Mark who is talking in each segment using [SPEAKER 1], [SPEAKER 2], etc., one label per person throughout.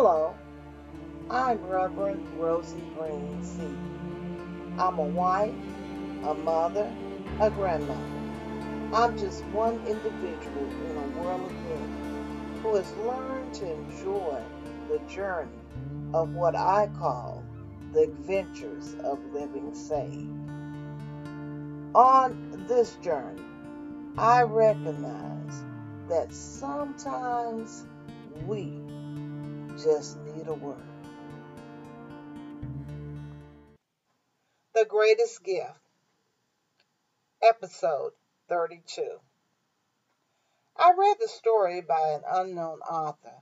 [SPEAKER 1] Hello, I'm Reverend Rosie Green C. I'm a wife, a mother, a grandmother. I'm just one individual in a world of many who has learned to enjoy the journey of what I call the adventures of living saved. On this journey, I recognize that sometimes we just need a word. The Greatest Gift, Episode 32. I read the story by an unknown author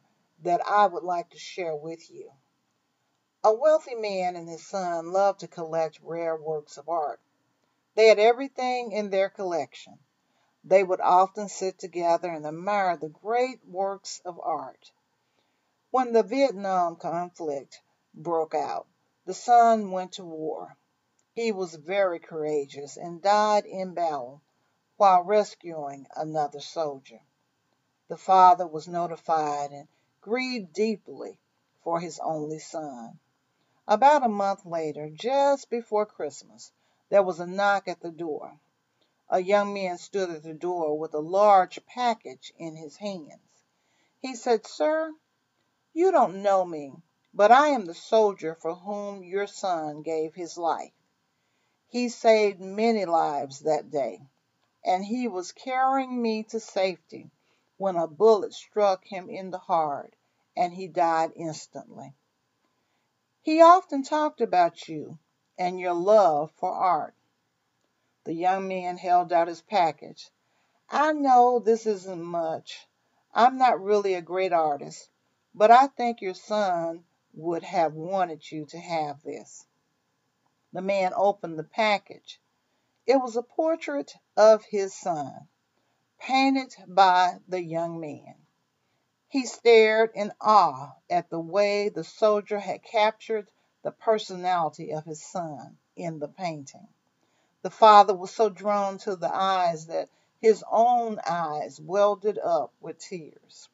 [SPEAKER 1] that I would like to share with you. A wealthy man and his son loved to collect rare works of art. They had everything in their collection. They would often sit together and admire the great works of art. When the Vietnam conflict broke out, the son went to war. He was very courageous and died in battle while rescuing another soldier. The father was notified and grieved deeply for his only son. About a month later, just before Christmas, there was a knock at the door. A young man stood at the door with a large package in his hands. He said, Sir, you don't know me, but I am the soldier for whom your son gave his life. He saved many lives that day, and he was carrying me to safety when a bullet struck him in the heart and he died instantly. He often talked about you and your love for art. The young man held out his package. I know this isn't much. I'm not really a great artist, but I think your son would have wanted you to have this. The man opened the package. It was a portrait of his son, painted by the young man. He stared in awe at the way the soldier had captured the personality of his son in the painting. The father was so drawn to the eyes that his own eyes welled up with tears.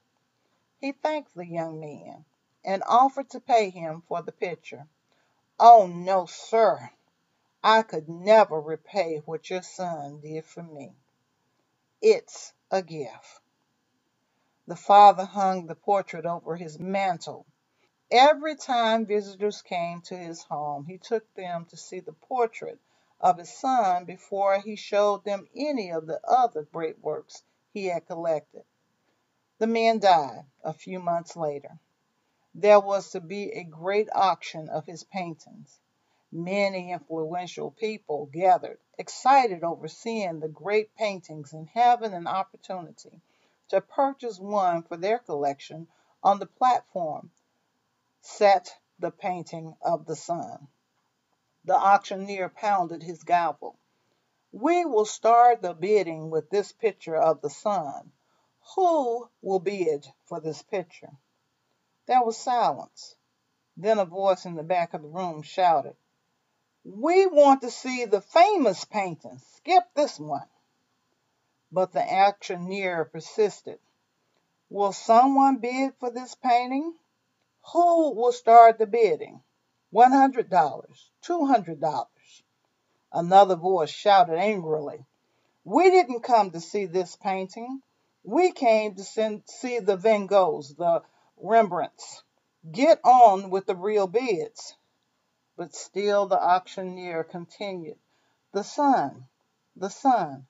[SPEAKER 1] He thanked the young man and offered to pay him for the picture. Oh, no, sir. I could never repay what your son did for me. It's a gift. The father hung the portrait over his mantel. Every time visitors came to his home, he took them to see the portrait of his son before he showed them any of the other great works he had collected. The man died a few months later. There was to be a great auction of his paintings. Many influential people gathered, excited over seeing the great paintings and having an opportunity to purchase one for their collection on the platform set the painting of the son. The auctioneer pounded his gavel. We will start the bidding with this picture of the son. Who will bid for this picture? There was silence. Then a voice in the back of the room shouted, We want to see the famous painting. Skip this one. But the auctioneer persisted. Will someone bid for this painting? Who will start the bidding? One hundred dollars, two hundred dollars. Another voice shouted angrily, We didn't come to see this painting. We came to send, see the Van Goghs, the Rembrandts. Get on with the real bids. But still the auctioneer continued. The son, the son.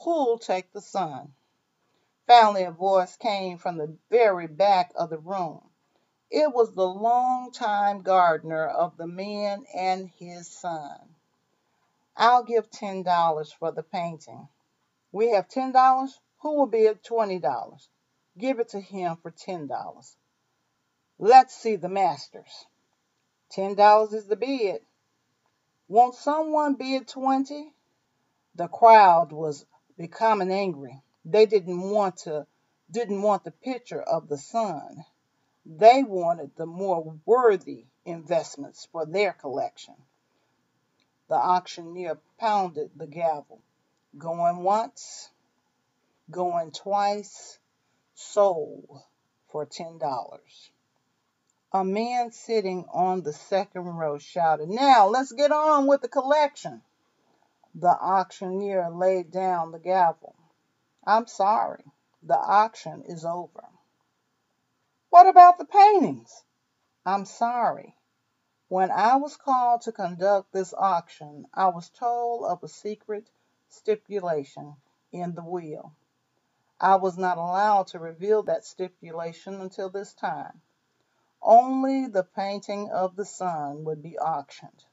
[SPEAKER 1] Who'll take the son? Finally, a voice came from the very back of the room. It was the long-time gardener of the man and his son. I'll give ten dollars for the painting. We have ten dollars? Who will bid $20? Give it to him for $10. Let's see the masters. $10 is the bid. Won't someone bid 20? The crowd was becoming angry. They didn't want to didn't want the picture of the son. They wanted the more worthy investments for their collection. The auctioneer pounded the gavel. Going once, going twice, sold for ten dollars. A man sitting on the second row shouted, Now let's get on with the collection. The auctioneer laid down the gavel. I'm sorry, the auction is over. What about the paintings? I'm sorry. When I was called to conduct this auction, I was told of a secret stipulation in the will. I was not allowed to reveal that stipulation until this time. Only the painting of the son would be auctioned.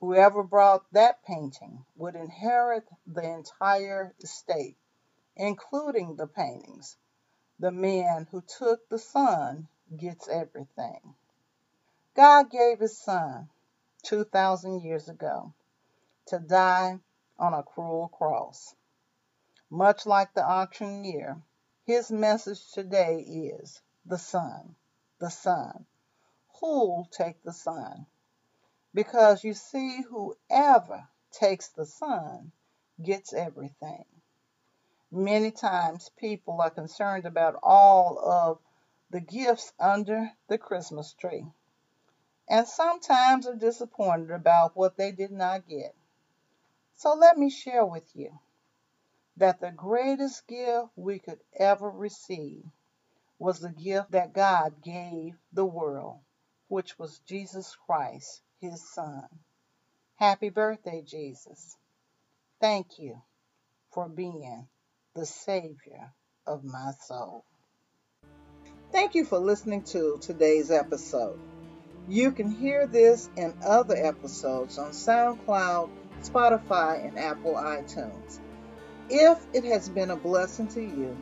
[SPEAKER 1] Whoever brought that painting would inherit the entire estate, including the paintings. The man who took the son gets everything. God gave his son 2,000 years ago to die on a cruel cross. Much like the auctioneer, his message today is the son, the son. Who'll take the son? Because you see, whoever takes the son gets everything. Many times people are concerned about all of the gifts under the Christmas tree, and sometimes are disappointed about what they did not get. So let me share with you that the greatest gift we could ever receive was the gift that God gave the world, which was Jesus Christ, his Son. Happy birthday, Jesus. Thank you for being the Savior of my soul. Thank you for listening to today's episode. You can hear this and other episodes on SoundCloud, Spotify, and Apple iTunes. If it has been a blessing to you,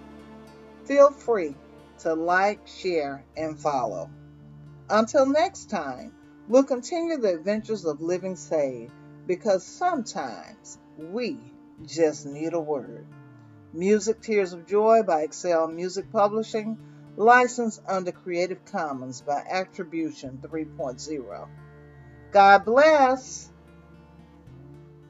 [SPEAKER 1] feel free to like, share, and follow. Until next time, we'll continue the adventures of living saved because sometimes we just need a word. Music Tears of Joy by Excel Music Publishing, licensed under Creative Commons by Attribution 3.0. God bless.